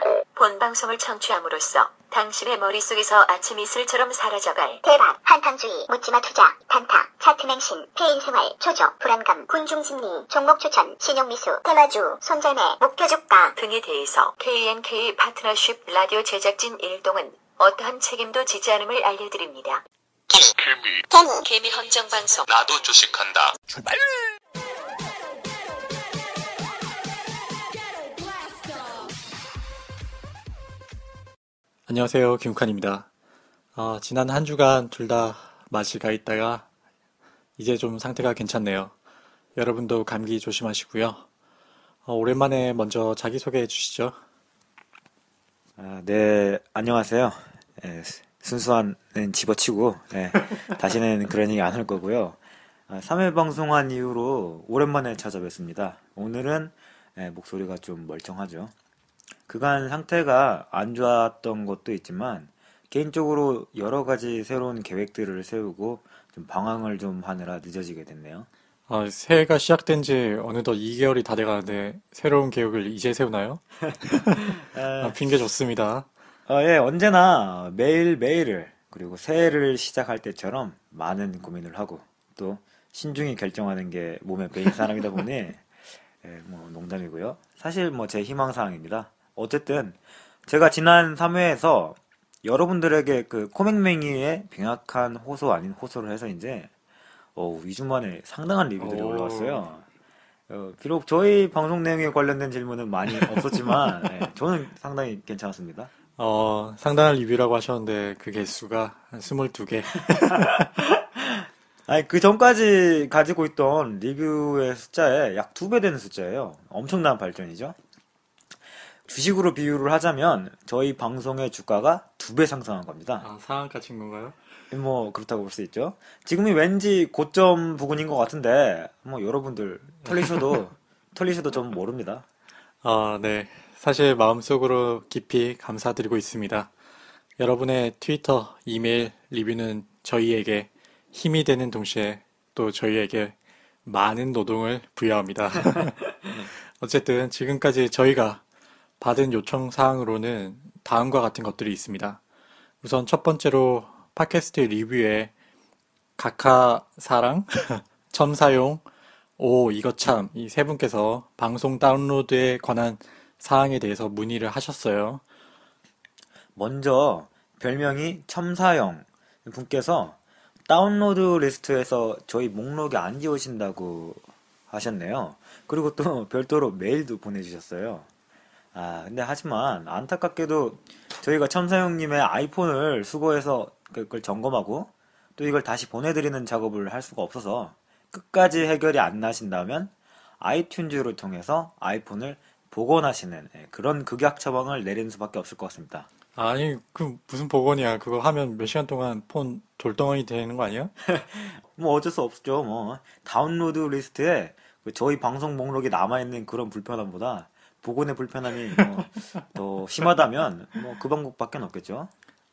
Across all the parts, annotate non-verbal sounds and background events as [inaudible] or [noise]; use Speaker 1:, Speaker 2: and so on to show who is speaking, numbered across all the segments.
Speaker 1: 광고.
Speaker 2: 본 방송을 청취함으로써 당신의 머릿속에서 아침 이슬처럼 사라져갈
Speaker 3: 대박, 한탕주의, 묻지마 투자, 단타, 차트맹신, 폐인생활, 초조, 불안감, 군중심리, 종목 추천, 신용미수, 대마주, 손절매, 목표주가,
Speaker 2: 등에 대해서 KNK 파트너십 라디오 제작진 일동은 어떠한 책임도 지지 않음을 알려드립니다.
Speaker 3: 개미,
Speaker 2: 개미 헌정 방송
Speaker 1: 나도 주식한다.
Speaker 4: 안녕하세요. 김욱환입니다. 어, 지난 한 주간 둘다 맛이 가 있다가 이제 좀 상태가 괜찮네요. 여러분도 감기 조심하시고요. 어, 오랜만에 먼저 자기소개해 주시죠.
Speaker 5: 아, 네, 안녕하세요. 예, 순수한은 집어치고, 예, 다시는 [laughs] 그런 얘기 안 할 거고요. 아, 3회 방송한 이후로 오랜만에 찾아뵙습니다. 오늘은 예, 목소리가 좀 멀쩡하죠. 그간 상태가 안 좋았던 것도 있지만, 개인적으로 여러 가지 새로운 계획들을 세우고, 좀 방황을 좀 하느라 늦어지게 됐네요.
Speaker 4: 어, 새해가 시작된 지 어느덧 2개월이 다 돼가는데 새로운 계획을 이제 세우나요? [laughs] 아, 핑계 좋습니다.
Speaker 5: 어, 예, 언제나 매일매일을, 그리고 새해를 시작할 때처럼 많은 고민을 하고, 또 신중히 결정하는 게 몸에 배인 사람이다 보니, [laughs] 예, 뭐, 농담이고요. 사실 뭐 제 희망사항입니다. 어쨌든, 제가 지난 3회에서 여러분들에게 그 코맹맹이의 병약한 호소 아닌 호소를 해서 이제, 어, 2주 만에 상당한 리뷰들이
Speaker 4: 오.
Speaker 5: 올라왔어요. 어, 비록 저희 방송 내용에 관련된 질문은 많이 [laughs] 없었지만, 예, 저는 상당히 괜찮았습니다.
Speaker 4: 어, 상당한 리뷰라고 하셨는데 그 개수가 한 22개. [laughs]
Speaker 5: 아니, 그 전까지 가지고 있던 리뷰의 숫자에 약 두 배 되는 숫자예요. 엄청난 발전이죠. 주식으로 비유를 하자면 저희 방송의 주가가 두 배 상승한 겁니다.
Speaker 4: 아, 상한가 친 건가요?
Speaker 5: 뭐 그렇다고 볼 수 있죠. 지금이 왠지 고점 부근인 것 같은데 뭐 여러분들 털리셔도 [laughs] 털리셔도 좀 모릅니다.
Speaker 4: 아, 네. 사실 마음속으로 깊이 감사드리고 있습니다. 여러분의 트위터, 이메일, 리뷰는 저희에게 힘이 되는 동시에 또 저희에게 많은 노동을 부여합니다. [laughs] [laughs] 어쨌든 지금까지 저희가 받은 요청 사항으로는 다음과 같은 것들이 있습니다. 우선 첫 번째로 팟캐스트 리뷰에 각하사랑, [laughs] 첨사용, 오, 이거 참, 이 세 분께서 방송 다운로드에 관한 사항에 대해서 문의를 하셨어요.
Speaker 5: 먼저 별명이 첨사형 분께서 다운로드 리스트에서 저희 목록에 안 지우신다고 하셨네요. 그리고 또 별도로 메일도 보내주셨어요. 아, 근데 하지만 안타깝게도 저희가 첨사 형님의 아이폰을 수거해서 그걸 점검하고 또 이걸 다시 보내드리는 작업을 할 수가 없어서 끝까지 해결이 안 나신다면 아이튠즈를 통해서 아이폰을 복원하시는 예, 그런 극약 처방을 내리는 수밖에 없을 것 같습니다.
Speaker 4: 아니, 그 무슨 복원이야. 그거 하면 몇 시간 동안 폰 돌덩어리 되는 거 아니야? [laughs]
Speaker 5: 뭐 어쩔 수 없죠. 뭐 다운로드 리스트에 그 저희 방송 목록이 남아있는 그런 불편함보다 복원의 불편함이 뭐 더 심하다면 뭐 그 방법밖에 없겠죠.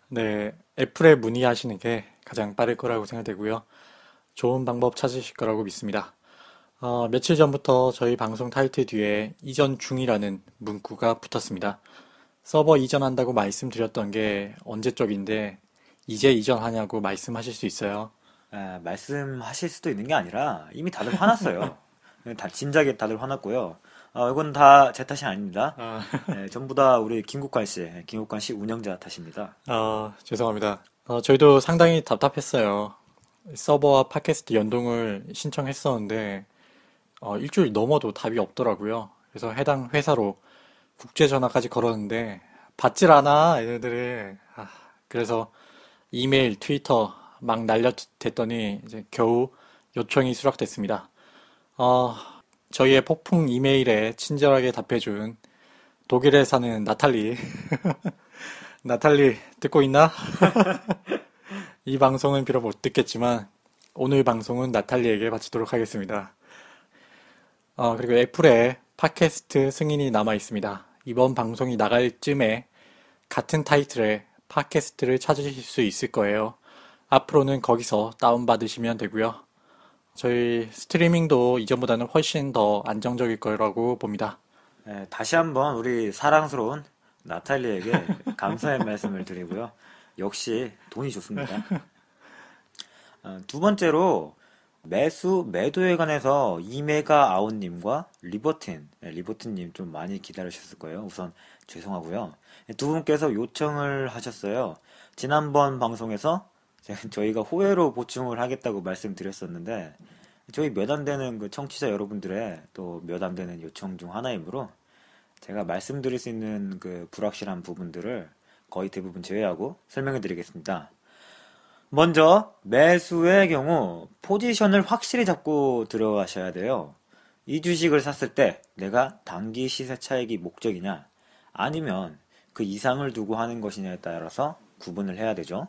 Speaker 4: 네, 애플에 문의하시는 게 가장 빠를 거라고 생각되고요. 좋은 방법 찾으실 거라고 믿습니다. 어, 며칠 전부터 저희 방송 타이틀 뒤에 이전 중이라는 문구가 붙었습니다. 서버 이전한다고 말씀드렸던 게 언제적인데 이제 이전하냐고 말씀하실 수 있어요.
Speaker 5: 에, 말씀하실 수도 있는 게 아니라 이미 다들 화났어요. 네, [laughs] 다 진작에 다들 화났고요. 어, 이건 다 제 탓이 아닙니다.
Speaker 4: 아,
Speaker 5: 네, 전부 다 우리 김국관 씨, 김국관 씨 운영자 탓입니다.
Speaker 4: 어, 죄송합니다. 어, 저희도 상당히 답답했어요. 서버와 팟캐스트 연동을 신청했었는데 어, 일주일 넘어도 답이 없더라고요. 그래서 해당 회사로 국제 전화까지 걸었는데 받질 않아 얘네들이. 아, 그래서 이메일, 트위터 막 날려댔더니 이제 겨우 요청이 수락됐습니다. 어, 저희의 폭풍 이메일에 친절하게 답해준 독일에 사는 나탈리. [laughs] 나탈리 듣고 있나? [laughs] 이 방송은 비록 못 듣겠지만 오늘 방송은 나탈리에게 바치도록 하겠습니다. 어, 그리고 애플에 팟캐스트 승인이 남아 있습니다. 이번 방송이 나갈 쯤에 같은 타이틀의 팟캐스트를 찾으실 수 있을 거예요. 앞으로는 거기서 다운받으시면 되고요. 저희 스트리밍도 이전보다는 훨씬 더 안정적일 거라고 봅니다.
Speaker 5: 네, 다시 한번 우리 사랑스러운 나탈리에게 [laughs] 감사의 말씀을 드리고요. 역시 돈이 좋습니다. 어, 두 번째로 매수 매도에 관해서 이메가 아웃님과 리버틴 네, 리버틴님 좀 많이 기다리셨을 거예요. 우선 죄송하고요. 두 분께서 요청을 하셨어요. 지난번 방송에서 [laughs] 저희가 호외로 보충을 하겠다고 말씀드렸었는데 저희 몇 안 되는 그 청취자 여러분들의 또 몇 안 되는 요청 중 하나이므로 제가 말씀드릴 수 있는 그 불확실한 부분들을 거의 대부분 제외하고 설명해 드리겠습니다. 먼저 매수의 경우 포지션을 확실히 잡고 들어가셔야 돼요. 이 주식을 샀을 때 내가 단기 시세 차익이 목적이냐 아니면 그 이상을 두고 하는 것이냐에 따라서 구분을 해야 되죠.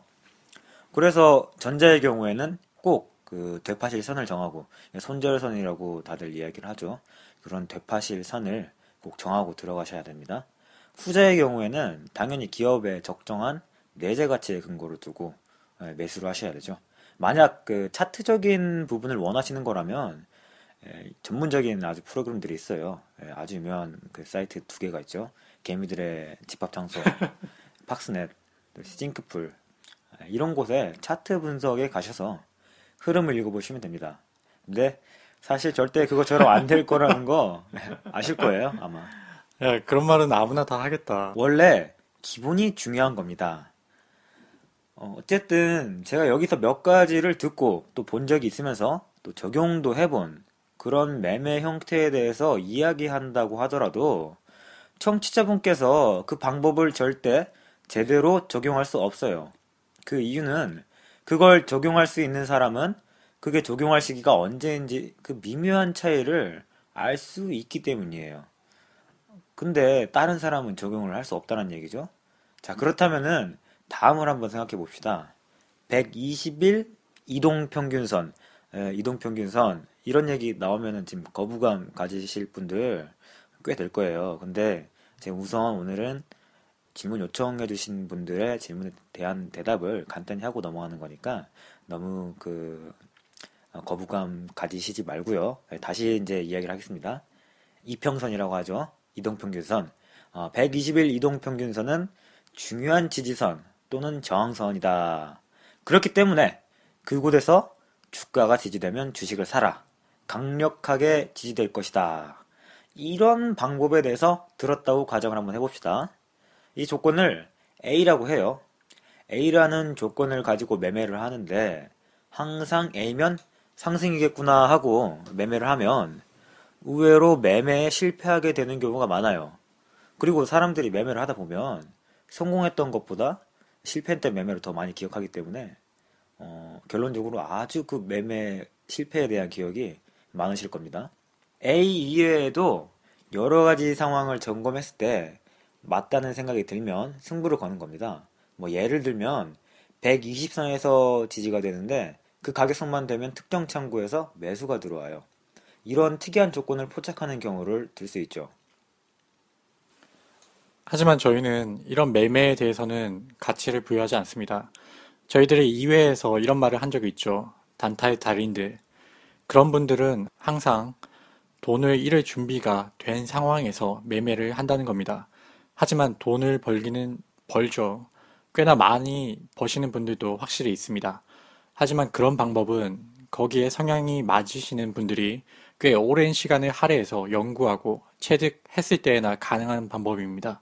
Speaker 5: 그래서 전자의 경우에는 꼭 그 되파실 선을 정하고 손절선이라고 다들 이야기를 하죠. 그런 되파실 선을 꼭 정하고 들어가셔야 됩니다. 후자의 경우에는 당연히 기업의 적정한 내재 가치에 근거를 두고 예, 매수를 하셔야 되죠. 만약 그 차트적인 부분을 원하시는 거라면 예, 전문적인 아주 프로그램들이 있어요. 예, 아주 유명한 그 사이트 두 개가 있죠. 개미들의 집합 장소, [laughs] 팍스넷, 예, 이런 곳에 차트 분석에 가셔서 흐름을 읽어보시면 됩니다. 근데 사실 절대 그것처럼 안 될 거라는 거 아실 거예요, 아마.
Speaker 4: 야, 그런 말은 아무나 다 하겠다.
Speaker 5: 원래 기본이 중요한 겁니다. 어, 어쨌든 제가 여기서 몇 가지를 듣고 또 본 적이 있으면서 또 적용도 해본 그런 매매 형태에 대해서 이야기한다고 하더라도 청취자분께서 그 방법을 절대 제대로 적용할 수 없어요. 그 이유는 그걸 적용할 수 있는 사람은 그게 적용할 시기가 언제인지 그 미묘한 차이를 알 수 있기 때문이에요. 근데 다른 사람은 적용을 할 수 없다는 얘기죠. 자, 그렇다면은 다음을 한번 생각해 봅시다. 120일 이동평균선, 에, 이동평균선, 이런 얘기 나오면은 지금 거부감 가지실 분들 꽤 될 거예요. 근데 제가 우선 오늘은 질문 요청해 주신 분들의 질문에 대한 대답을 간단히 하고 넘어가는 거니까 너무 그 어, 거부감 가지시지 말고요. 네, 다시 이제 이야기를 하겠습니다. 이평선이라고 하죠. 이동평균선. 어, 120일 이동평균선은 중요한 지지선 또는 저항선이다. 그렇기 때문에 그곳에서 주가가 지지되면 주식을 사라. 강력하게 지지될 것이다. 이런 방법에 대해서 들었다고 가정을 한번 해봅시다. 이 조건을 A라고 해요. A라는 조건을 가지고 매매를 하는데 항상 A면 상승이겠구나 하고 매매를 하면 의외로 매매에 실패하게 되는 경우가 많아요. 그리고 사람들이 매매를 하다 보면 성공했던 것보다 실패했던 매매를 더 많이 기억하기 때문에 어, 결론적으로 아주 그 매매 실패에 대한 기억이 많으실 겁니다. A 이외에도 여러 가지 상황을 점검했을 때 맞다는 생각이 들면 승부를 거는 겁니다. 뭐 예를 들면 120선에서 지지가 되는데 그 가격선만 되면 특정 창구에서 매수가 들어와요. 이런 특이한 조건을 포착하는 경우를 들 수 있죠.
Speaker 4: 하지만 저희는 이런 매매에 대해서는 가치를 부여하지 않습니다. 저희들이 2회에서 이런 말을 한 적이 있죠. 단타의 달인들. 그런 분들은 항상 돈을 잃을 준비가 된 상황에서 매매를 한다는 겁니다. 하지만 돈을 벌기는 벌죠. 꽤나 많이 버시는 분들도 확실히 있습니다. 하지만 그런 방법은 거기에 성향이 맞으시는 분들이 꽤 오랜 시간을 할애해서 연구하고 체득했을 때에나 가능한 방법입니다.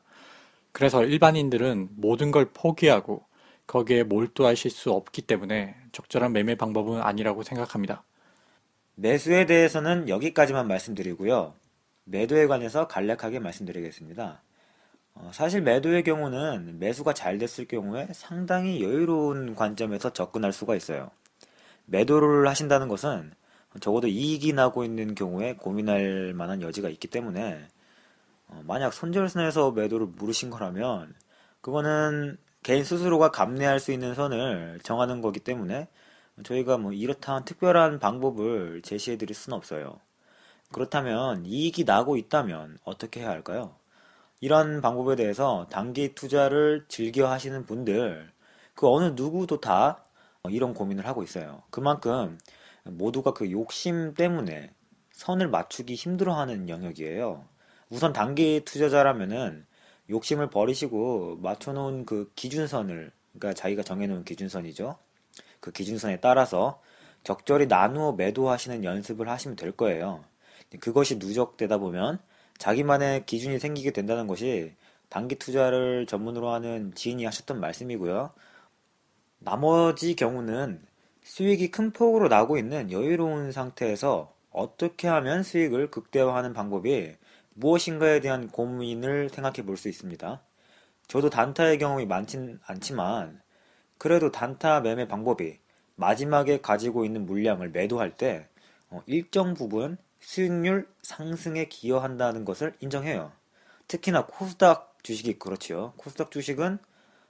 Speaker 4: 그래서 일반인들은 모든 걸 포기하고 거기에 몰두하실 수 없기 때문에 적절한 매매 방법은 아니라고 생각합니다.
Speaker 5: 매수에 대해서는 여기까지만 말씀드리고요. 매도에 관해서 간략하게 말씀드리겠습니다. 어, 사실 매도의 경우는 매수가 잘 됐을 경우에 상당히 여유로운 관점에서 접근할 수가 있어요. 매도를 하신다는 것은 적어도 이익이 나고 있는 경우에 고민할 만한 여지가 있기 때문에 어, 만약 손절선에서 매도를 물으신 거라면 그거는 개인 스스로가 감내할 수 있는 선을 정하는 거기 때문에 저희가 뭐 이렇다한 특별한 방법을 제시해 드릴 수는 없어요. 그렇다면 이익이 나고 있다면 어떻게 해야 할까요? 이런 방법에 대해서 단기 투자를 즐겨 하시는 분들, 그 어느 누구도 다 이런 고민을 하고 있어요. 그만큼 모두가 그 욕심 때문에 선을 맞추기 힘들어하는 영역이에요. 우선 단기 투자자라면은 욕심을 버리시고 맞춰놓은 그 기준선을, 그러니까 자기가 정해놓은 기준선이죠. 그 기준선에 따라서 적절히 나누어 매도하시는 연습을 하시면 될 거예요. 그것이 누적되다 보면 자기만의 기준이 생기게 된다는 것이 단기 투자를 전문으로 하는 지인이 하셨던 말씀이고요. 나머지 경우는 수익이 큰 폭으로 나고 있는 여유로운 상태에서 어떻게 하면 수익을 극대화하는 방법이 무엇인가에 대한 고민을 생각해 볼 수 있습니다. 저도 단타의 경험이 많진 않지만 그래도 단타 매매 방법이 마지막에 가지고 있는 물량을 매도할 때 어, 일정 부분 수익률 상승에 기여한다는 것을 인정해요. 특히나 코스닥 주식이 그렇지요. 코스닥 주식은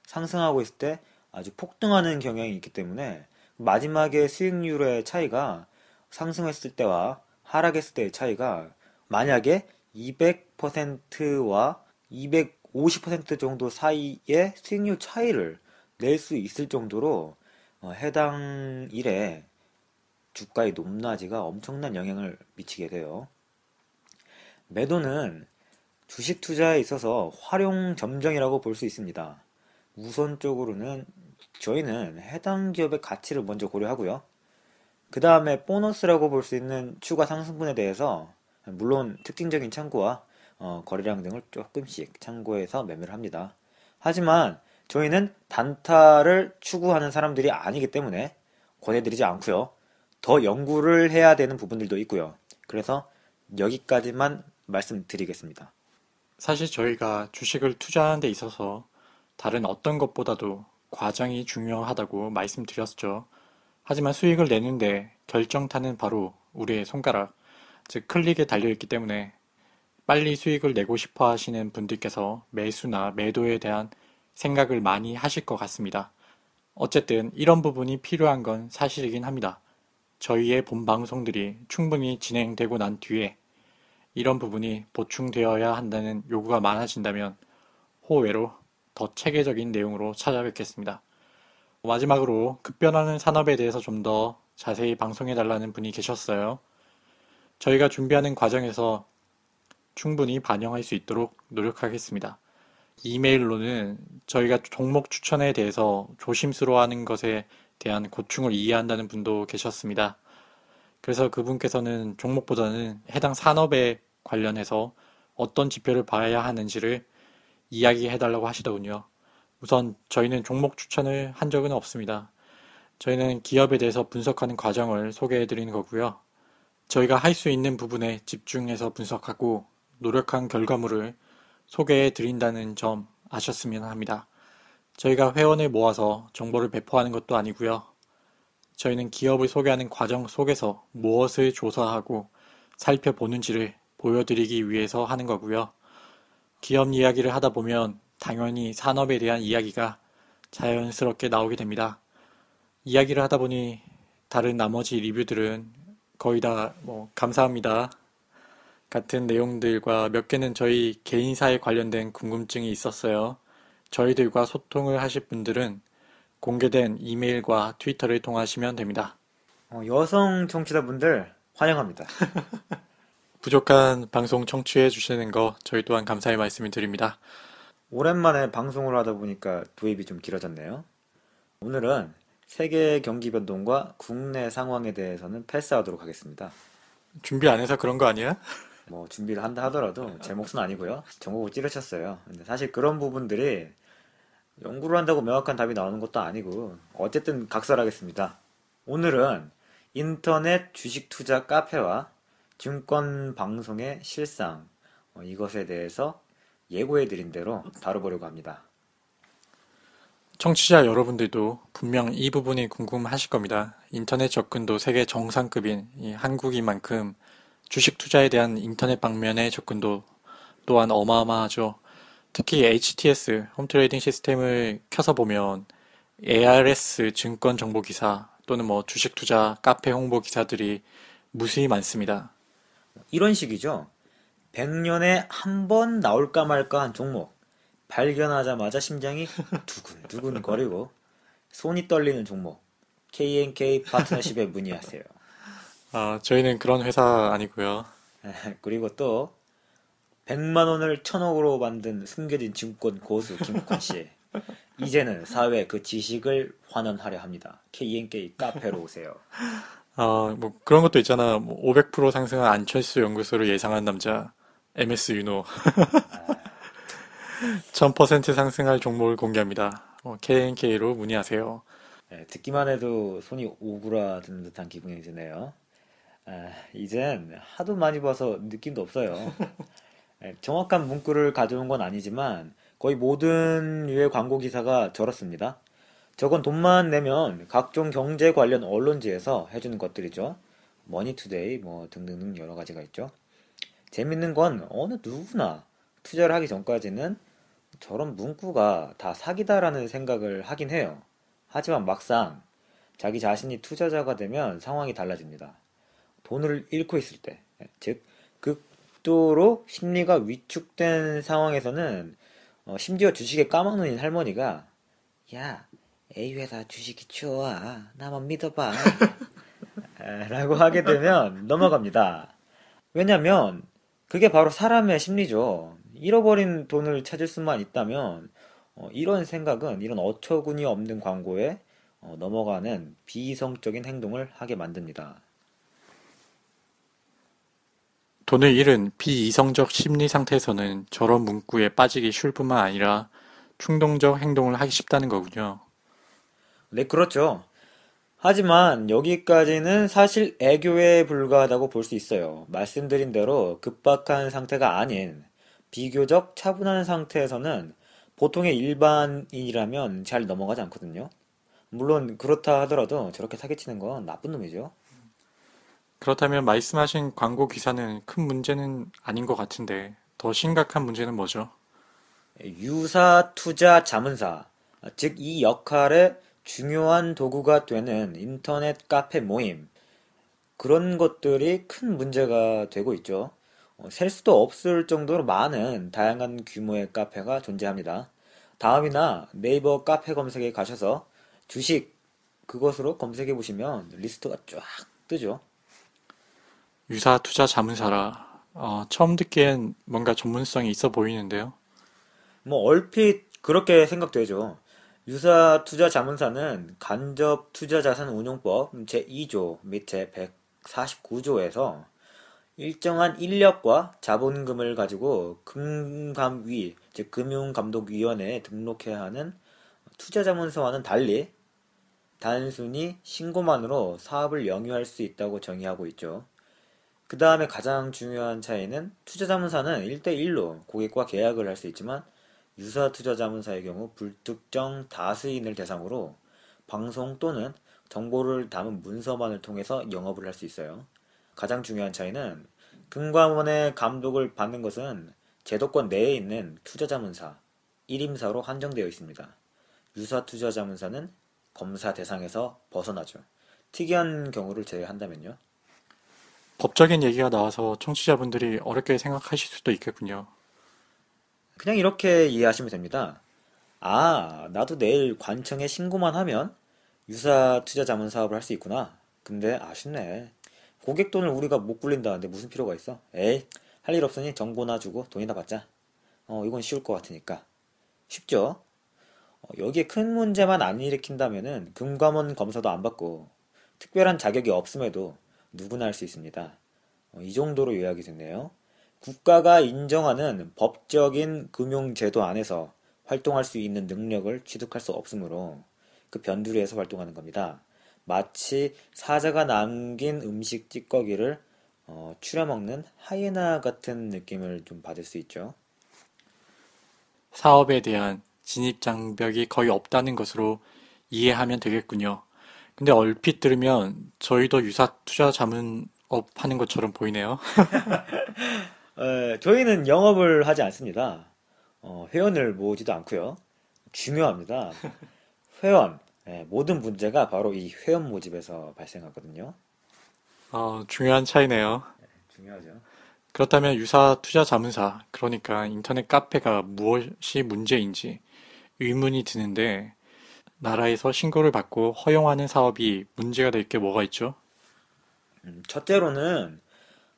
Speaker 5: 상승하고 있을 때 아주 폭등하는 경향이 있기 때문에 마지막에 수익률의 차이가 상승했을 때와 하락했을 때의 차이가 만약에 200%와 250% 정도 사이의 수익률 차이를 낼 수 있을 정도로 어, 해당 일에 주가의 높낮이가 엄청난 영향을 미치게 돼요. 매도는 주식 투자에 있어서 활용 점정이라고 볼 수 있습니다. 우선적으로는 저희는 해당 기업의 가치를 먼저 고려하고요. 그 다음에 보너스라고 볼 수 있는 추가 상승분에 대해서 물론 특징적인 창구와 어, 거래량 등을 조금씩 참고해서 매매를 합니다. 하지만 저희는 단타를 추구하는 사람들이 아니기 때문에 권해드리지 않고요. 더 연구를 해야 되는 부분들도 있고요. 그래서 여기까지만 말씀드리겠습니다.
Speaker 4: 사실 저희가 주식을 투자하는 데 있어서 다른 어떤 것보다도 과정이 중요하다고 말씀드렸죠. 하지만 수익을 내는데 결정타는 바로 우리의 손가락, 즉 클릭에 달려있기 때문에 빨리 수익을 내고 싶어 하시는 분들께서 매수나 매도에 대한 생각을 많이 하실 것 같습니다. 어쨌든 이런 부분이 필요한 건 사실이긴 합니다. 저희의 본 방송들이 충분히 진행되고 난 뒤에 이런 부분이 보충되어야 한다는 요구가 많아진다면 호외로 더 체계적인 내용으로 찾아뵙겠습니다. 마지막으로 급변하는 산업에 대해서 좀 더 자세히 방송해달라는 분이 계셨어요. 저희가 준비하는 과정에서 충분히 반영할 수 있도록 노력하겠습니다. 이메일로는 저희가 종목 추천에 대해서 조심스러워하는 것에 대한 고충을 이해한다는 분도 계셨습니다. 그래서 그분께서는 종목보다는 해당 산업에 관련해서 어떤 지표를 봐야 하는지를 이야기해달라고 하시더군요. 우선 저희는 종목 추천을 한 적은 없습니다. 저희는 기업에 대해서 분석하는 과정을 소개해 드리는 거고요. 저희가 할 수 있는 부분에 집중해서 분석하고 노력한 결과물을 소개해 드린다는 점 아셨으면 합니다. 저희가 회원을 모아서 정보를 배포하는 것도 아니고요. 저희는 기업을 소개하는 과정 속에서 무엇을 조사하고 살펴보는지를 보여드리기 위해서 하는 거고요. 기업 이야기를 하다 보면 당연히 산업에 대한 이야기가 자연스럽게 나오게 됩니다. 이야기를 하다 보니 다른 나머지 리뷰들은 거의 다 뭐 감사합니다. 같은 내용들과 몇 개는 저희 개인사에 관련된 궁금증이 있었어요. 저희들과 소통을 하실 분들은 공개된 이메일과 트위터를 통하시면 됩니다.
Speaker 5: 어, 여성 청취자분들 환영합니다. [laughs]
Speaker 4: 부족한 방송 청취해 주시는 거 저희 또한 감사의 말씀을 드립니다.
Speaker 5: 오랜만에 방송을 하다 보니까 도입이 좀 길어졌네요. 오늘은 세계 경기 변동과 국내 상황에 대해서는 패스하도록 하겠습니다.
Speaker 4: 준비 안 해서 그런 거 아니야?
Speaker 5: 뭐 준비를 한다 하더라도 제 몫은 아니고요. 정보를 찌르셨어요. 근데 사실 그런 부분들이 연구를 한다고 명확한 답이 나오는 것도 아니고 어쨌든 각설하겠습니다. 오늘은 인터넷 주식 투자 카페와 증권 방송의 실상 어, 이것에 대해서 예고해 드린 대로 다뤄보려고 합니다.
Speaker 4: 청취자 여러분들도 분명 이 부분이 궁금하실 겁니다. 인터넷 접근도 세계 정상급인 이 한국인 만큼 주식 투자에 대한 인터넷 방면의 접근도 또한 어마어마하죠. 특히 HTS, home trading system을 켜서 보면 ARS 증권 정보 기사 또는 뭐 주식 투자 카페 홍보 기사들이 무수히 많습니다.
Speaker 5: 이런 식이죠. 100년에 한 번 나올까 말까 한 종목. 발견하자마자 심장이 [laughs] 두근두근 거리고 손이 떨리는 종목. KNK 파트너십에 문의하세요.
Speaker 4: 아, 저희는 그런 회사 아니고요. [laughs]
Speaker 5: 그리고 또 100만 원을 천억으로 만든 숨겨진 증권 고수 김국환 씨. 이제는 사회에 그 지식을 환원하려 합니다. KNK 카페로 오세요.
Speaker 4: 아, 뭐 그런 것도 있잖아. 뭐 500% 상승한 안철수 연구소를 예상한 남자 MS 윤호. [laughs] 1000% 상승할 종목을 공개합니다. 어, KNK로 문의하세요.
Speaker 5: 네, 듣기만 해도 손이 오그라드는 듯한 기분이 드네요. 아, 이젠 하도 많이 봐서 느낌도 없어요. 네, 정확한 문구를 가져온 건 아니지만 거의 모든 유의 광고 기사가 저렇습니다. 저건 돈만 내면 각종 경제 관련 언론지에서 해주는 것들이죠. 머니투데이 뭐 등등등 여러 가지가 있죠. 재밌는 건 어느 누구나 투자를 하기 전까지는 저런 문구가 다 사기다라는 생각을 하긴 해요. 하지만 막상 자기 자신이 투자자가 되면 상황이 달라집니다. 돈을 잃고 있을 때, 즉 극도로 심리가 위축된 상황에서는 어, 심지어 주식에 까먹는 할머니가 야 A 회사 주식이 좋아 나만 믿어봐 [laughs] 에, 라고 하게 되면 넘어갑니다. 왜냐면 그게 바로 사람의 심리죠. 잃어버린 돈을 찾을 수만 있다면 어, 이런 생각은 이런 어처구니 없는 광고에 어, 넘어가는 비이성적인 행동을 하게 만듭니다.
Speaker 4: 돈을 잃은 비이성적 심리 상태에서는 저런 문구에 빠지기 쉬울 뿐만 아니라 충동적 행동을 하기 쉽다는 거군요.
Speaker 5: 네, 그렇죠. 하지만 여기까지는 사실 애교에 불과하다고 볼 수 있어요. 말씀드린 대로 급박한 상태가 아닌 비교적 차분한 상태에서는 보통의 일반인이라면 잘 넘어가지 않거든요. 물론 그렇다 하더라도 저렇게 사기치는 건 나쁜 놈이죠.
Speaker 4: 그렇다면 말씀하신 광고 기사는 큰 문제는 아닌 것 같은데 더 심각한 문제는 뭐죠?
Speaker 5: 유사 투자 자문사, 즉 이 역할의 중요한 도구가 되는 인터넷 카페 모임, 그런 것들이 큰 문제가 되고 있죠. 어, 셀 수도 없을 정도로 많은 다양한 규모의 카페가 존재합니다. 다음이나 네이버 카페 검색에 가셔서 주식 그것으로 검색해 보시면 리스트가 쫙 뜨죠.
Speaker 4: 유사 투자 자문사라. 어, 처음 듣기엔 뭔가 전문성이 있어 보이는데요.
Speaker 5: 뭐 얼핏 그렇게 생각되죠. 유사 투자 자문사는 간접 투자 자산 운용법 제2조 밑에 149조에서 일정한 인력과 자본금을 가지고 금감위, 즉 금융감독위원회에 등록해야 하는 투자 자문사와는 달리 단순히 신고만으로 사업을 영위할 수 있다고 정의하고 있죠. 그 다음에 가장 중요한 차이는 투자자문사는 1대1로 고객과 계약을 할 수 있지만 유사 투자자문사의 경우 불특정 다수인을 대상으로 방송 또는 정보를 담은 문서만을 통해서 영업을 할 수 있어요. 가장 중요한 차이는 금감원의 감독을 받는 것은 제도권 내에 있는 투자자문사, 1임사로 한정되어 있습니다. 유사 투자자문사는 검사 대상에서 벗어나죠. 특이한 경우를 제외한다면요.
Speaker 4: 법적인 얘기가 나와서 청취자분들이 어렵게 생각하실 수도 있겠군요.
Speaker 5: 그냥 이렇게 이해하시면 됩니다. 아, 나도 내일 관청에 신고만 하면 유사 투자 자문 사업을 할 수 있구나. 근데 아쉽네. 고객 돈을 우리가 못 굴린다는데 무슨 필요가 있어? 에이, 할 일 없으니 정보나 주고 돈이나 받자. 어, 이건 쉬울 것 같으니까. 쉽죠? 어, 여기에 큰 문제만 안 일으킨다면은 금감원 검사도 안 받고 특별한 자격이 없음에도 누구나 할 수 있습니다. 어, 이 정도로 요약이 됐네요. 국가가 인정하는 법적인 금융제도 안에서 활동할 수 있는 능력을 취득할 수 없으므로 그 변두리에서 활동하는 겁니다. 마치 사자가 남긴 음식 찌꺼기를 어, 추려먹는 하이에나 같은 느낌을 좀 받을 수 있죠.
Speaker 4: 사업에 대한 진입장벽이 거의 없다는 것으로 이해하면 되겠군요. 근데 얼핏 들으면 저희도 유사 투자 자문업 하는 것처럼 보이네요.
Speaker 5: 에, [laughs] 저희는 영업을 하지 않습니다. 어, 회원을 모으지도 않고요. 중요합니다. [laughs] 회원, 예, 모든 문제가 바로 이 회원 모집에서 발생하거든요.
Speaker 4: 어, 중요한 차이네요.
Speaker 5: 중요하죠.
Speaker 4: 그렇다면 유사 투자 자문사, 그러니까 인터넷 카페가 무엇이 문제인지 의문이 드는데, 나라에서 신고를 받고 허용하는 사업이 문제가 될 게 뭐가 있죠?
Speaker 5: 음, 첫째로는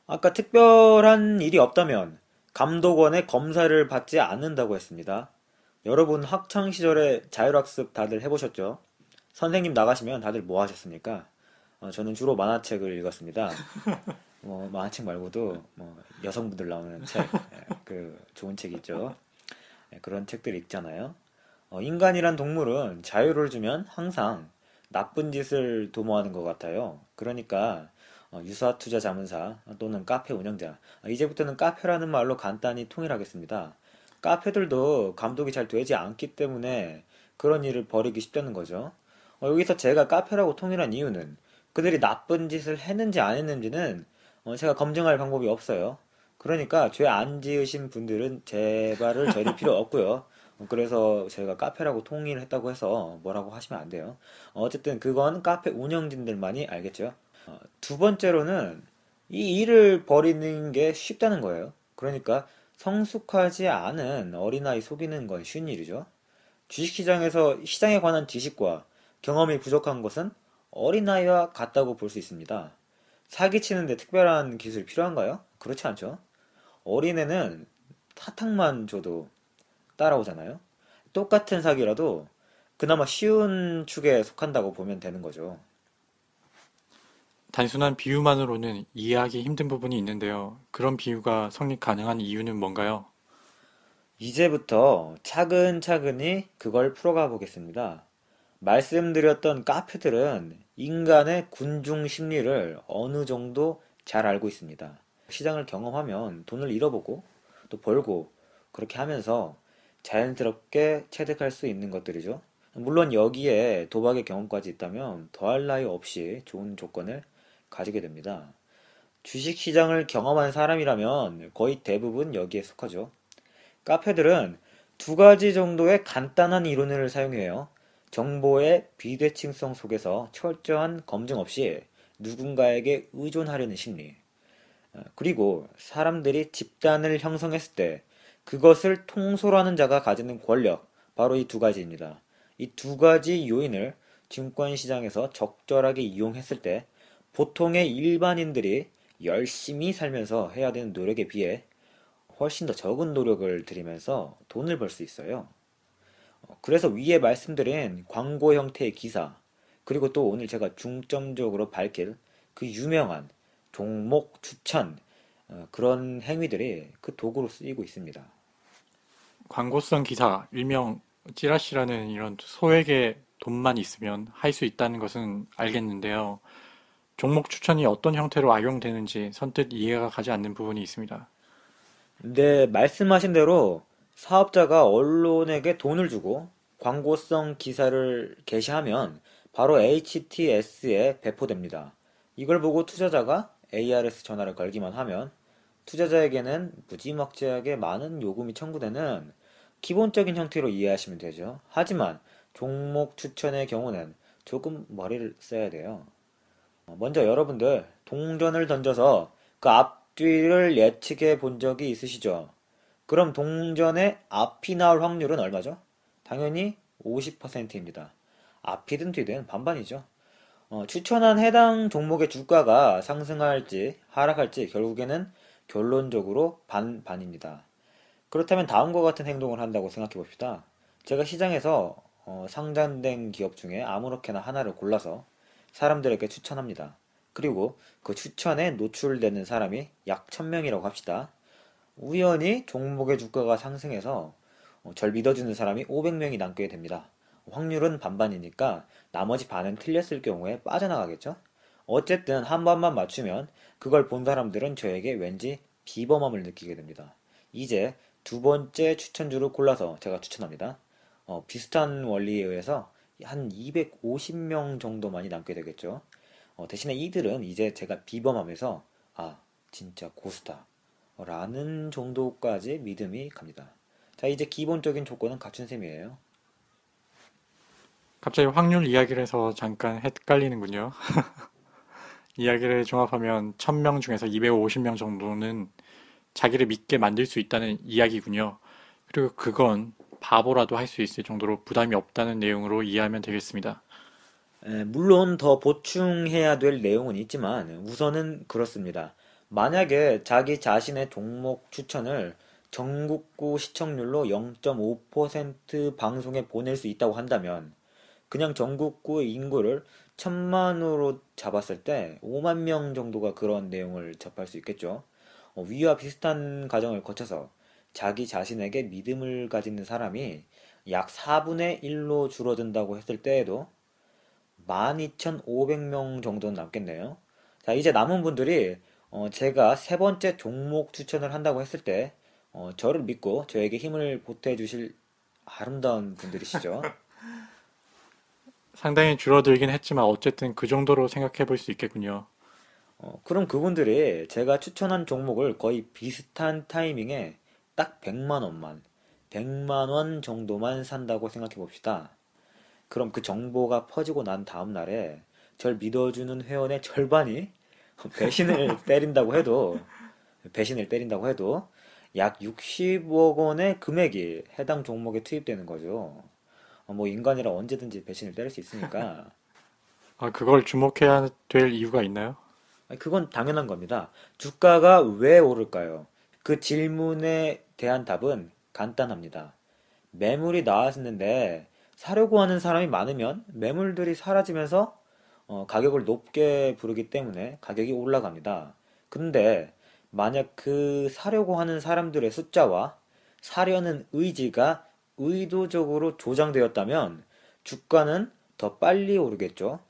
Speaker 5: 아까 특별한 일이 없다면 감독원의 검사를 받지 않는다고 했습니다. 여러분 학창 시절에 자율학습 다들 해보셨죠? 선생님 나가시면 다들 뭐 하셨습니까? 어, 저는 주로 만화책을 읽었습니다. [laughs] 뭐 만화책 말고도 뭐 여성분들 나오는 책, 예, 그 좋은 책 있죠. 예, 그런 책들 읽잖아요. 어, 인간이란 동물은 자유를 주면 항상 나쁜 짓을 도모하는 것 같아요. 그러니까 어, 유사투자 자문사 또는 카페 운영자 아, 이제부터는 카페라는 말로 간단히 통일하겠습니다. 카페들도 감독이 잘 되지 않기 때문에 그런 일을 벌이기 쉽다는 거죠. 어, 여기서 제가 카페라고 통일한 이유는 그들이 나쁜 짓을 했는지 안 했는지는 어, 제가 검증할 방법이 없어요. 그러니까 죄 안 지으신 분들은 제 말을 저릴 필요 없고요. 어, 그래서 제가 카페라고 통일했다고 해서 뭐라고 하시면 안 돼요. 어, 어쨌든 그건 카페 운영진들만이 알겠죠. 어, 두 번째로는 이 일을 벌이는 게 쉽다는 거예요. 그러니까 성숙하지 않은 어린아이 속이는 건 쉬운 일이죠. 주식시장에서 시장에 관한 지식과 경험이 부족한 것은 어린아이와 같다고 볼 수 있습니다. 사기치는데 특별한 기술이 필요한가요? 그렇지 않죠. 어린애는 사탕만 줘도 따라오잖아요. 똑같은 사기라도 그나마 쉬운 축에 속한다고 보면 되는 거죠.
Speaker 4: 단순한 비유만으로는 이해하기 힘든 부분이 있는데요. 그런 비유가 성립 가능한 이유는 뭔가요?
Speaker 5: 이제부터 차근차근히 그걸 풀어가 보겠습니다. 말씀드렸던 카페들은 인간의 군중 심리를 어느 정도 잘 알고 있습니다. 시장을 경험하면 돈을 잃어보고 또 벌고 그렇게 하면서 자연스럽게 체득할 수 있는 것들이죠. 물론 여기에 도박의 경험까지 있다면 더할 나위 없이 좋은 조건을 가지게 됩니다. 주식 시장을 경험한 사람이라면 거의 대부분 여기에 속하죠. 카페들은 두 가지 정도의 간단한 이론을 사용해요. 정보의 비대칭성 속에서 철저한 검증 없이 누군가에게 의존하려는 심리. 어, 그리고 사람들이 집단을 형성했을 때 그것을 통솔하는 자가 가지는 권력. 바로 이 두 가지입니다. 이 두 가지 요인을 증권시장에서 적절하게 이용했을 때 보통의 일반인들이 열심히 살면서 해야 되는 노력에 비해 훨씬 더 적은 노력을 들이면서 돈을 벌 수 있어요. 어, 그래서 위에 말씀드린 광고 형태의 기사, 그리고 또 오늘 제가 중점적으로 밝힐 그 유명한 종목 추천, 어, 그런 행위들이 그 도구로 쓰이고 있습니다.
Speaker 4: 광고성 기사, 일명 찌라시라는 이런 소액의 돈만 있으면 할 수 있다는 것은 알겠는데요. 종목 추천이 어떤 형태로 악용되는지 선뜻 이해가 가지 않는 부분이 있습니다.
Speaker 5: 네, 말씀하신 대로 사업자가 언론에게 돈을 주고 광고성 기사를 게시하면 바로 HTS에 배포됩니다. 이걸 보고 투자자가 ARS 전화를 걸기만 하면 투자자에게는 무지막지하게 많은 요금이 청구되는 기본적인 형태로 이해하시면 되죠. 하지만 종목 추천의 경우는 조금 머리를 써야 돼요. 먼저 여러분들 동전을 던져서 그 앞뒤를 예측해 본 적이 있으시죠? 그럼 동전의 앞이 나올 확률은 얼마죠? 당연히 50%입니다. 앞이든 뒤든 반반이죠. 어, 추천한 해당 종목의 주가가 상승할지 하락할지 결국에는 결론적으로 반반입니다. 그렇다면 다음과 같은 행동을 한다고 생각해 봅시다. 제가 시장에서 어, 상장된 기업 중에 아무렇게나 하나를 골라서 사람들에게 추천합니다. 그리고 그 추천에 노출되는 사람이 약 1000명이라고 합시다. 우연히 종목의 주가가 상승해서 어, 절 믿어주는 사람이 500명이 남게 됩니다. 확률은 반반이니까 나머지 반은 틀렸을 경우에 빠져나가겠죠? 어쨌든 한 번만 맞추면 그걸 본 사람들은 저에게 왠지 비범함을 느끼게 됩니다. 이제 두 번째 추천주를 골라서 제가 추천합니다. 어, 비슷한 원리에 의해서 한 250명 정도만이 남게 되겠죠. 어, 대신에 이들은 이제 제가 비범하면서 아 진짜 고수다 라는 정도까지 믿음이 갑니다. 자 이제 기본적인 조건은 갖춘 셈이에요.
Speaker 4: 갑자기 확률 이야기를 해서 잠깐 헷갈리는군요. [laughs] 이야기를 종합하면 1000명 중에서 250명 정도는 자기를 믿게 만들 수 있다는 이야기군요. 그리고 그건 바보라도 할 수 있을 정도로 부담이 없다는 내용으로 이해하면 되겠습니다.
Speaker 5: 에, 물론 더 보충해야 될 내용은 있지만 우선은 그렇습니다. 만약에 자기 자신의 종목 추천을 전국구 시청률로 0.5% 방송에 보낼 수 있다고 한다면 그냥 전국구의 인구를 천만으로 잡았을 때 5만 명 정도가 그런 내용을 접할 수 있겠죠. 어, 위와 비슷한 과정을 거쳐서 자기 자신에게 믿음을 가지는 사람이 약 4분의 1로 줄어든다고 했을 때에도 12,500명 정도는 남겠네요. 자, 이제 남은 분들이 어, 제가 세 번째 종목 추천을 한다고 했을 때 어, 저를 믿고 저에게 힘을 보태 주실 아름다운 분들이시죠. [laughs]
Speaker 4: 상당히 줄어들긴 했지만 어쨌든 그 정도로 생각해 볼 수 있겠군요.
Speaker 5: 어, 그럼 그분들이 제가 추천한 종목을 거의 비슷한 타이밍에 딱 100만 원만, 100만 원 정도만 산다고 생각해 봅시다. 그럼 그 정보가 퍼지고 난 다음 날에 절 믿어주는 회원의 절반이 [laughs] 배신을 때린다고 해도, 배신을 때린다고 해도 약 60억 원의 금액이 해당 종목에 투입되는 거죠. 어, 뭐 인간이라 언제든지 배신을 때릴 수 있으니까. [laughs]
Speaker 4: 아, 그걸 주목해야 될 이유가 있나요?
Speaker 5: 아니, 그건 당연한 겁니다. 주가가 왜 오를까요? 그 질문에 대한 답은 간단합니다. 매물이 나왔는데 사려고 하는 사람이 많으면 매물들이 사라지면서 어, 가격을 높게 부르기 때문에 가격이 올라갑니다. 근데 만약 그 사려고 하는 사람들의 숫자와 사려는 의지가 의도적으로 조장되었다면 주가는 더 빨리 오르겠죠.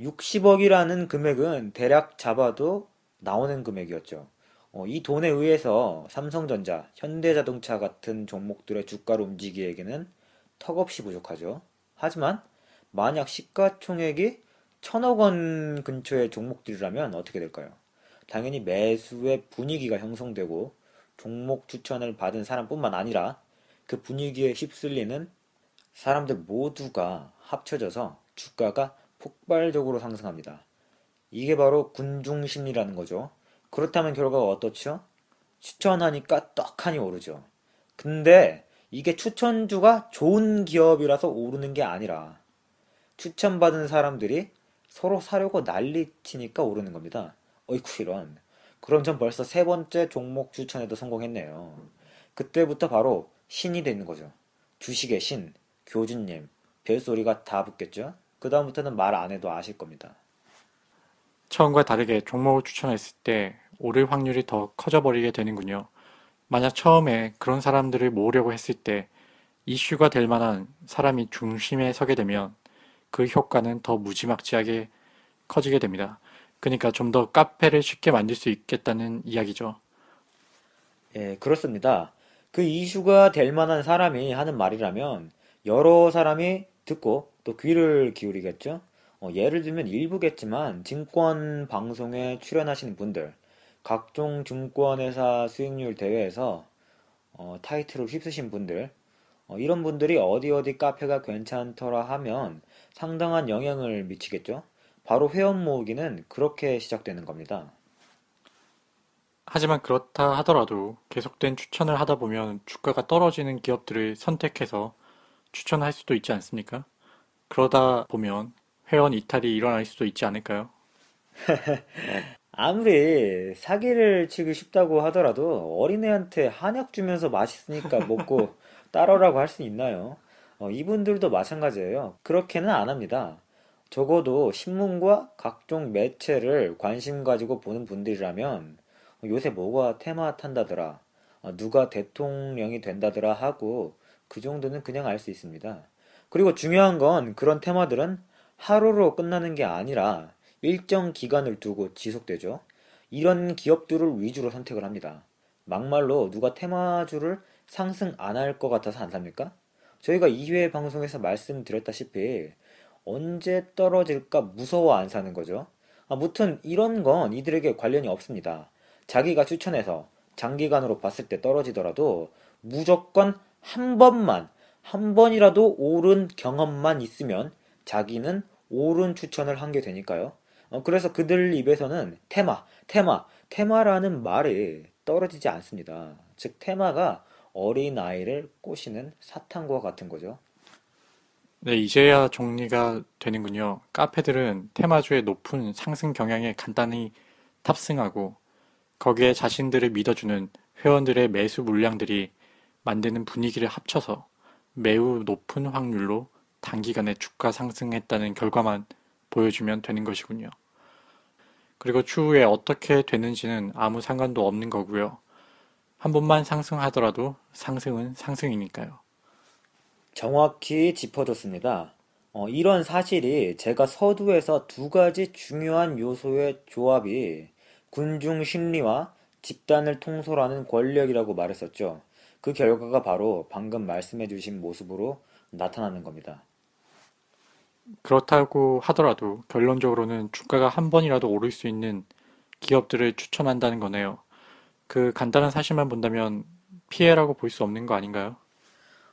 Speaker 5: 60억이라는 금액은 대략 잡아도 나오는 금액이었죠. 어, 이 돈에 의해서 삼성전자, 현대자동차 같은 종목들의 주가를 움직이기에는 턱없이 부족하죠. 하지만 만약 시가총액이 천억 원 근처의 종목들이라면 어떻게 될까요? 당연히 매수의 분위기가 형성되고 종목 추천을 받은 사람뿐만 아니라 그 분위기에 휩쓸리는 사람들 모두가 합쳐져서 주가가 폭발적으로 상승합니다. 이게 바로 군중심리라는 거죠. 그렇다면 결과가 어떻죠? 추천하니까 떡하니 오르죠. 근데 이게 추천주가 좋은 기업이라서 오르는 게 아니라 추천받은 사람들이 서로 사려고 난리치니까 오르는 겁니다. 어이쿠 이런. 그럼 전 벌써 세 번째 종목 추천에도 성공했네요. 그때부터 바로 신이 되는 거죠. 주식의 신, 교주님, 별소리가 다 붙겠죠? 그 다음부터는 말 안 해도 아실 겁니다.
Speaker 4: 처음과 다르게 종목을 추천했을 때 오를 확률이 더 커져버리게 되는군요. 만약 처음에 그런 사람들을 모으려고 했을 때 이슈가 될 만한 사람이 중심에 서게 되면 그 효과는 더 무지막지하게 커지게 됩니다. 그러니까 좀 더 카페를 쉽게 만들 수 있겠다는 이야기죠.
Speaker 5: 예, 그렇습니다. 그 이슈가 될 만한 사람이 하는 말이라면 여러 사람이 듣고 또 귀를 기울이겠죠? 어, 예를 들면 일부겠지만 증권 방송에 출연하시는 분들, 각종 증권회사 수익률 대회에서 어, 타이틀을 휩쓰신 분들, 어, 이런 분들이 어디 어디 카페가 괜찮더라 하면 상당한 영향을 미치겠죠? 바로 회원 모으기는 그렇게 시작되는 겁니다.
Speaker 4: 하지만 그렇다 하더라도 계속된 추천을 하다 보면 주가가 떨어지는 기업들을 선택해서 추천할 수도 있지 않습니까? 그러다 보면 회원 이탈이 일어날 수도 있지 않을까요? [laughs]
Speaker 5: 아무리 사기를 치기 쉽다고 하더라도 어린애한테 한약 주면서 맛있으니까 먹고 [laughs] 따라오라고 할 수 있나요? 어, 이분들도 마찬가지예요. 그렇게는 안 합니다. 적어도 신문과 각종 매체를 관심 가지고 보는 분들이라면 요새 뭐가 테마 탄다더라, 어, 누가 대통령이 된다더라 하고 그 정도는 그냥 알 수 있습니다. 그리고 중요한 건 그런 테마들은 하루로 끝나는 게 아니라 일정 기간을 두고 지속되죠. 이런 기업들을 위주로 선택을 합니다. 막말로 누가 테마주를 상승 안 할 것 같아서 안 삽니까? 저희가 2회 방송에서 말씀드렸다시피 언제 떨어질까 무서워 안 사는 거죠. 아무튼 이런 건 이들에게 관련이 없습니다. 자기가 추천해서 장기간으로 봤을 때 떨어지더라도 무조건 한 번만, 한 번이라도 옳은 경험만 있으면 자기는 옳은 추천을 한 게 되니까요. 어, 그래서 그들 입에서는 테마, 테마, 테마라는 말이 떨어지지 않습니다. 즉, 테마가 어린아이를 꼬시는 사탕과 같은 거죠.
Speaker 4: 네, 이제야 정리가 되는군요. 카페들은 테마주의 높은 상승 경향에 간단히 탑승하고 거기에 자신들을 믿어주는 회원들의 매수 물량들이 만드는 분위기를 합쳐서 매우 높은 확률로 단기간에 주가 상승했다는 결과만 보여주면 되는 것이군요. 그리고 추후에 어떻게 되는지는 아무 상관도 없는 거고요. 한 번만 상승하더라도 상승은 상승이니까요.
Speaker 5: 정확히 짚어줬습니다. 어, 이런 사실이 제가 서두에서 두 가지 중요한 요소의 조합이 군중 심리와 집단을 통솔하는 권력이라고 말했었죠. 그 결과가 바로 방금 말씀해 주신 모습으로 나타나는 겁니다.
Speaker 4: 그렇다고 하더라도 결론적으로는 주가가 한 번이라도 오를 수 있는 기업들을 추천한다는 거네요. 그 간단한 사실만 본다면 피해라고 볼 수 없는 거 아닌가요?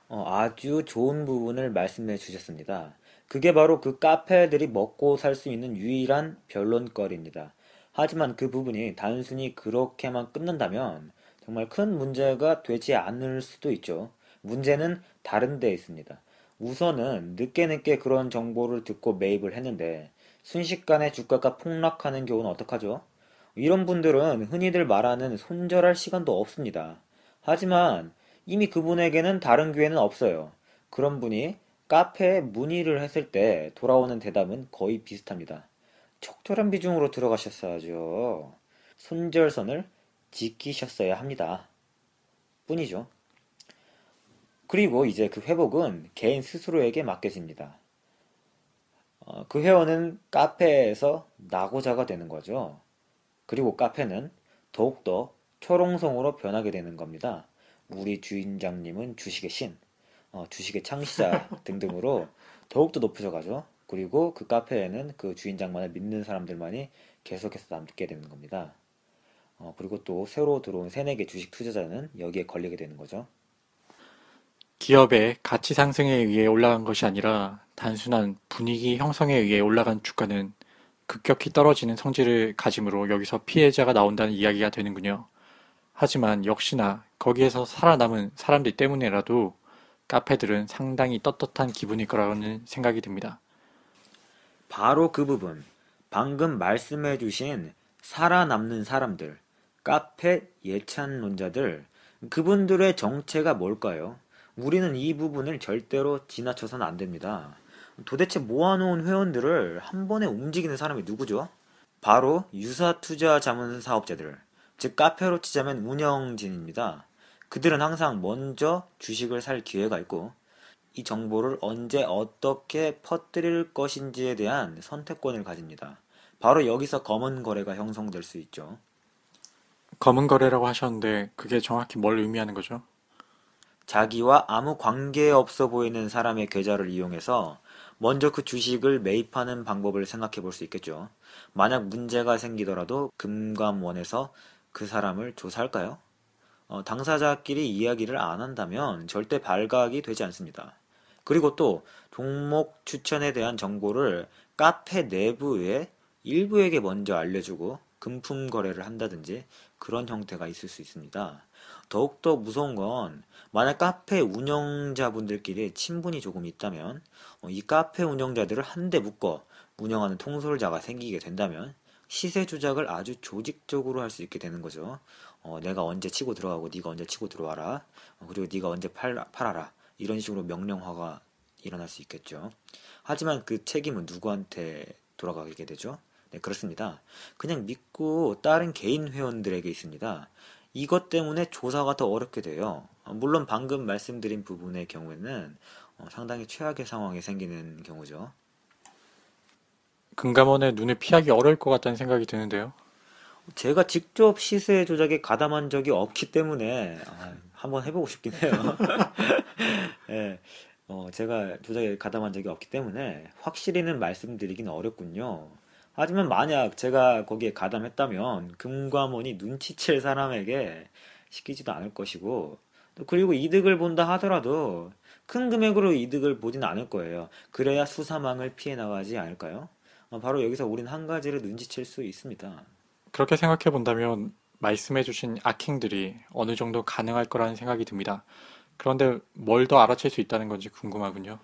Speaker 5: 어, 아주 좋은 부분을 말씀해 주셨습니다. 그게 바로 그 카페들이 먹고 살 수 있는 유일한 변론거리입니다. 하지만 그 부분이 단순히 그렇게만 끝난다면 정말 큰 문제가 되지 않을 수도 있죠. 문제는 다른 데 있습니다. 우선은 늦게 늦게 그런 정보를 듣고 매입을 했는데 순식간에 주가가 폭락하는 경우는 어떡하죠? 이런 분들은 흔히들 말하는 손절할 시간도 없습니다. 하지만 이미 그분에게는 다른 기회는 없어요. 그런 분이 카페에 문의를 했을 때 돌아오는 대답은 거의 비슷합니다. 적절한 비중으로 들어가셨어야죠. 손절선을 지키셨어야 합니다. 뿐이죠. 그리고 이제 그 회복은 개인 스스로에게 맡겨집니다. 어, 그 회원은 카페에서 나고자가 되는 거죠. 그리고 카페는 더욱더 초롱성으로 변하게 되는 겁니다. 우리 주인장님은 주식의 신, 어, 주식의 창시자 [laughs] 등등으로 더욱더 높아져 가죠. 그리고 그 카페에는 그 주인장만을 믿는 사람들만이 계속해서 남게 되는 겁니다. 어, 그리고 또 새로 들어온 새내기 주식 투자자는 여기에 걸리게 되는 거죠.
Speaker 4: 기업의 가치 상승에 의해 올라간 것이 아니라 단순한 분위기 형성에 의해 올라간 주가는 급격히 떨어지는 성질을 가짐으로 여기서 피해자가 나온다는 이야기가 되는군요. 하지만 역시나 거기에서 살아남은 사람들 때문에라도 카페들은 상당히 떳떳한 기분일 거라는 생각이 듭니다.
Speaker 5: 바로 그 부분, 방금 말씀해 주신 살아남는 사람들, 카페 예찬론자들, 그분들의 정체가 뭘까요? 우리는 이 부분을 절대로 지나쳐서는 안 됩니다. 도대체 모아놓은 회원들을 한 번에 움직이는 사람이 누구죠? 바로 유사투자 자문 사업자들, 즉 카페로 치자면 운영진입니다. 그들은 항상 먼저 주식을 살 기회가 있고 이 정보를 언제 어떻게 퍼뜨릴 것인지에 대한 선택권을 가집니다. 바로 여기서 검은 거래가 형성될 수 있죠.
Speaker 4: 검은 거래라고 하셨는데 그게 정확히 뭘 의미하는 거죠?
Speaker 5: 자기와 아무 관계 없어 보이는 사람의 계좌를 이용해서 먼저 그 주식을 매입하는 방법을 생각해 볼 수 있겠죠. 만약 문제가 생기더라도 금감원에서 그 사람을 조사할까요? 어, 당사자끼리 이야기를 안 한다면 절대 발각이 되지 않습니다. 그리고 또 종목 추천에 대한 정보를 카페 내부에 일부에게 먼저 알려주고 금품 거래를 한다든지 그런 형태가 있을 수 있습니다. 더욱더 무서운 건 만약 카페 운영자분들끼리 친분이 조금 있다면 어, 이 카페 운영자들을 한데 묶어 운영하는 통솔자가 생기게 된다면 시세 조작을 아주 조직적으로 할 수 있게 되는 거죠. 어, 내가 언제 치고 들어가고 네가 언제 치고 들어와라. 어, 그리고 네가 언제 팔, 팔아라. 이런 식으로 명령화가 일어날 수 있겠죠. 하지만 그 책임은 누구한테 돌아가게 되죠? 네, 그렇습니다. 그냥 믿고 다른 개인 회원들에게 있습니다. 이것 때문에 조사가 더 어렵게 돼요. 어, 물론 방금 말씀드린 부분의 경우에는 어, 상당히 최악의 상황이 생기는 경우죠.
Speaker 4: 금감원의 눈을 피하기 어려울 것 같다는 생각이 드는데요.
Speaker 5: 제가 직접 시세 조작에 가담한 적이 없기 때문에 아, 한번 해보고 싶긴 해요. [laughs] 예, 어, 제가 조작에 가담한 적이 없기 때문에 확실히는 말씀드리긴 어렵군요. 하지만 만약 제가 거기에 가담했다면 금감원이 눈치챌 사람에게 시키지도 않을 것이고 또 그리고 이득을 본다 하더라도 큰 금액으로 이득을 보지는 않을 거예요. 그래야 수사망을 피해 나가지 않을까요? 어, 바로 여기서 우린 한 가지를 눈치챌 수 있습니다.
Speaker 4: 그렇게 생각해 본다면 말씀해주신 악행들이 어느 정도 가능할 거라는 생각이 듭니다. 그런데 뭘 더 알아챌 수 있다는 건지 궁금하군요.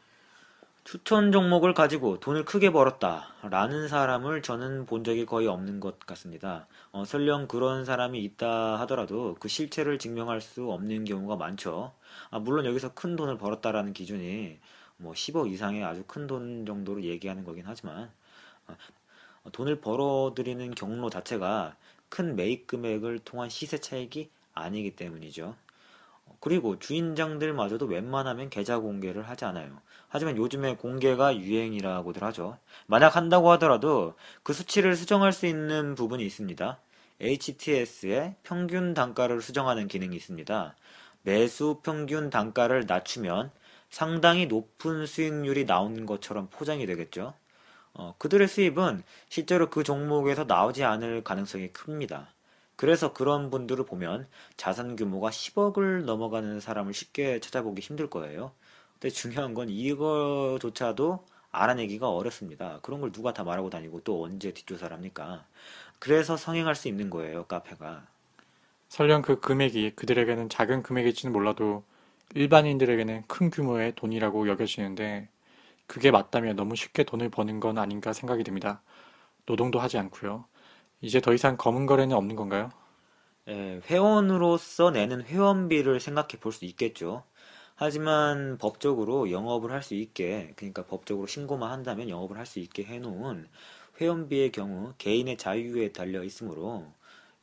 Speaker 5: 추천 종목을 가지고 돈을 크게 벌었다라는 사람을 저는 본 적이 거의 없는 것 같습니다. 어, 설령 그런 사람이 있다 하더라도 그 실체를 증명할 수 없는 경우가 많죠. 아, 물론 여기서 큰 돈을 벌었다라는 기준이 뭐 10억 이상의 아주 큰 돈 정도로 얘기하는 거긴 하지만 어, 돈을 벌어들이는 경로 자체가 큰 매입 금액을 통한 시세 차익이 아니기 때문이죠. 그리고 주인장들마저도 웬만하면 계좌 공개를 하지 않아요. 하지만 요즘에 공개가 유행이라고들 하죠. 만약 한다고 하더라도 그 수치를 수정할 수 있는 부분이 있습니다. HTS의 평균 단가를 수정하는 기능이 있습니다. 매수 평균 단가를 낮추면 상당히 높은 수익률이 나오는 것처럼 포장이 되겠죠. 어, 그들의 수입은 실제로 그 종목에서 나오지 않을 가능성이 큽니다. 그래서 그런 분들을 보면 자산 규모가 10억을 넘어가는 사람을 쉽게 찾아보기 힘들 거예요. 근데 중요한 건 이거조차도 알아내기가 어렵습니다. 그런 걸 누가 다 말하고 다니고 또 언제 뒷조사를 합니까? 그래서 성행할 수 있는 거예요, 카페가.
Speaker 4: 설령 그 금액이 그들에게는 작은 금액일지는 몰라도 일반인들에게는 큰 규모의 돈이라고 여겨지는데 그게 맞다면 너무 쉽게 돈을 버는 건 아닌가 생각이 듭니다. 노동도 하지 않고요. 이제 더 이상 검은 거래는 없는 건가요?
Speaker 5: 예, 회원으로서 내는 회원비를 생각해 볼 수 있겠죠. 하지만 법적으로 영업을 할 수 있게, 그러니까 법적으로 신고만 한다면 영업을 할 수 있게 해놓은 회원비의 경우 개인의 자유에 달려 있으므로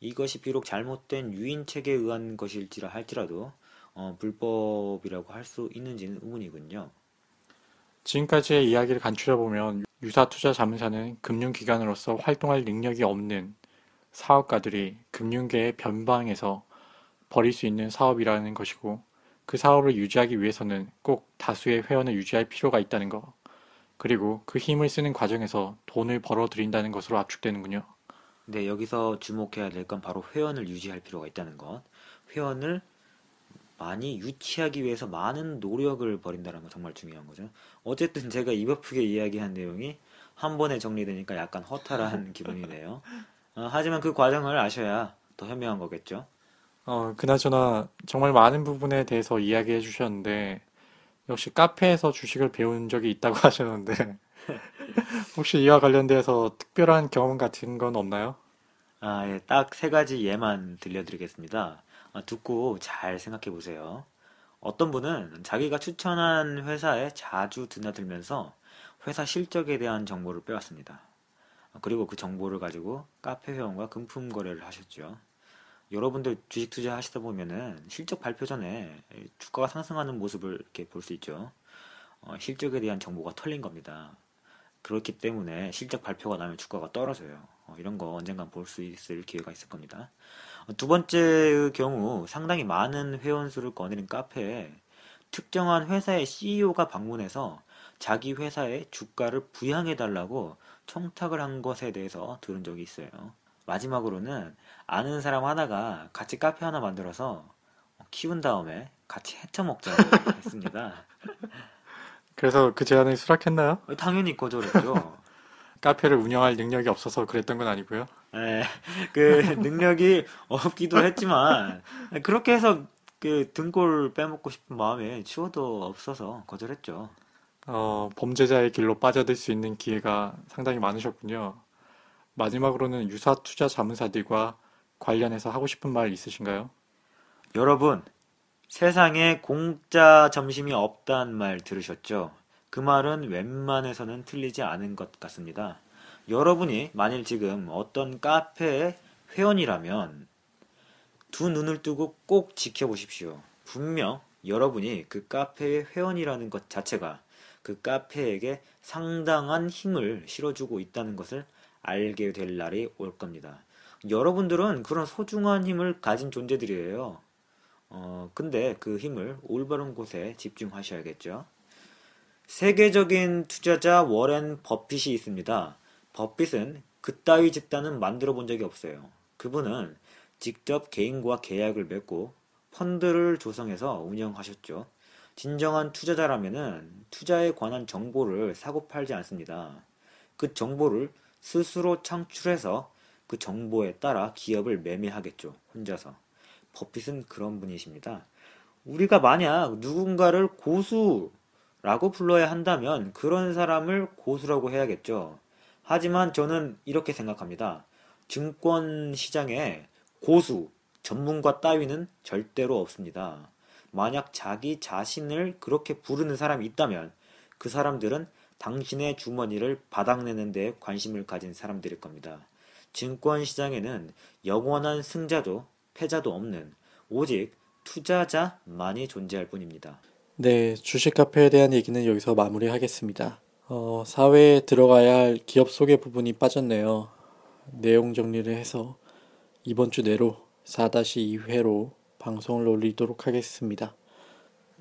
Speaker 5: 이것이 비록 잘못된 유인책에 의한 것일지라 할지라도 어, 불법이라고 할 수 있는지는 의문이군요.
Speaker 4: 지금까지의 이야기를 간추려보면 유사투자 자문사는 금융기관으로서 활동할 능력이 없는 사업가들이 금융계의 변방에서 벌일 수 있는 사업이라는 것이고 그 사업을 유지하기 위해서는 꼭 다수의 회원을 유지할 필요가 있다는 것 그리고 그 힘을 쓰는 과정에서 돈을 벌어들인다는 것으로 압축되는군요.
Speaker 5: 네, 여기서 주목해야 될 건 바로 회원을 유지할 필요가 있다는 것. 회원을 많이 유치하기 위해서 많은 노력을 벌인다는 거 정말 중요한 거죠. 어쨌든 제가 입 아프게 이야기한 내용이 한 번에 정리되니까 약간 허탈한 [laughs] 기분이네요. 어, 하지만 그 과정을 아셔야 더 현명한 거겠죠.
Speaker 4: 어, 그나저나 정말 많은 부분에 대해서 이야기해 주셨는데 역시 카페에서 주식을 배운 적이 있다고 [laughs] 하셨는데 [laughs] 혹시 이와 관련돼서 특별한 경험 같은 건 없나요?
Speaker 5: 아, 예, 딱 세 가지 예만 들려드리겠습니다. 아, 듣고 잘 생각해 보세요. 어떤 분은 자기가 추천한 회사에 자주 드나들면서 회사 실적에 대한 정보를 빼왔습니다. 아, 그리고 그 정보를 가지고 카페 회원과 금품 거래를 하셨죠. 여러분들 주식 투자 하시다 보면은 실적 발표 전에 주가가 상승하는 모습을 이렇게 볼 수 있죠. 어, 실적에 대한 정보가 털린 겁니다. 그렇기 때문에 실적 발표가 나면 주가가 떨어져요. 어, 이런 거 언젠간 볼 수 있을 기회가 있을 겁니다. 어, 두 번째의 경우 상당히 많은 회원수를 거느린 카페에 특정한 회사의 CEO가 방문해서 자기 회사의 주가를 부양해 달라고 청탁을 한 것에 대해서 들은 적이 있어요. 마지막으로는 아는 사람 하나가 같이 카페 하나 만들어서 키운 다음에 같이 헤쳐먹자고 [laughs] 했습니다.
Speaker 4: 그래서 그 제안을 수락했나요?
Speaker 5: 어, 당연히 거절했죠. [laughs]
Speaker 4: 카페를 운영할 능력이 없어서 그랬던 건 아니고요.
Speaker 5: 예, 그 능력이 없기도 했지만 그렇게 해서 그 등골 빼먹고 싶은 마음에 치워도 없어서 거절했죠.
Speaker 4: 어, 범죄자의 길로 빠져들 수 있는 기회가 상당히 많으셨군요. 마지막으로는 유사 투자 자문사들과 관련해서 하고 싶은 말 있으신가요?
Speaker 5: 여러분, 세상에 공짜 점심이 없다는 말 들으셨죠? 그 말은 웬만해서는 틀리지 않은 것 같습니다. 여러분이 만일 지금 어떤 카페의 회원이라면 두 눈을 뜨고 꼭 지켜보십시오. 분명 여러분이 그 카페의 회원이라는 것 자체가 그 카페에게 상당한 힘을 실어주고 있다는 것을 알게 될 날이 올 겁니다. 여러분들은 그런 소중한 힘을 가진 존재들이에요. 어, 근데 그 힘을 올바른 곳에 집중하셔야겠죠. 세계적인 투자자 워렌 버핏이 있습니다. 버핏은 그따위 집단은 만들어 본 적이 없어요. 그분은 직접 개인과 계약을 맺고 펀드를 조성해서 운영하셨죠. 진정한 투자자라면은 투자에 관한 정보를 사고 팔지 않습니다. 그 정보를 스스로 창출해서 그 정보에 따라 기업을 매매하겠죠. 혼자서. 버핏은 그런 분이십니다. 우리가 만약 누군가를 고수 라고 불러야 한다면 그런 사람을 고수라고 해야겠죠. 하지만 저는 이렇게 생각합니다. 증권 시장에 고수, 전문가 따위는 절대로 없습니다. 만약 자기 자신을 그렇게 부르는 사람이 있다면 그 사람들은 당신의 주머니를 바닥내는 데 관심을 가진 사람들일 겁니다. 증권 시장에는 영원한 승자도 패자도 없는 오직 투자자만이 존재할 뿐입니다.
Speaker 4: 네, 주식 카페에 대한 얘기는 여기서 마무리하겠습니다. 어, 사회에 들어가야 할 기업 소개 부분이 빠졌네요. 내용 정리를 해서 이번 주 내로 4-2회로 방송을 올리도록 하겠습니다.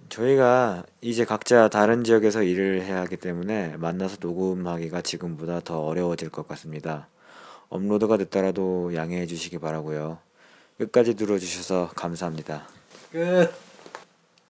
Speaker 5: 저희가 이제 각자 다른 지역에서 일을 해야 하기 때문에 만나서 녹음하기가 지금보다 더 어려워질 것 같습니다. 업로드가 늦더라도 양해해 주시기 바라고요. 끝까지 들어주셔서 감사합니다.
Speaker 4: 끝!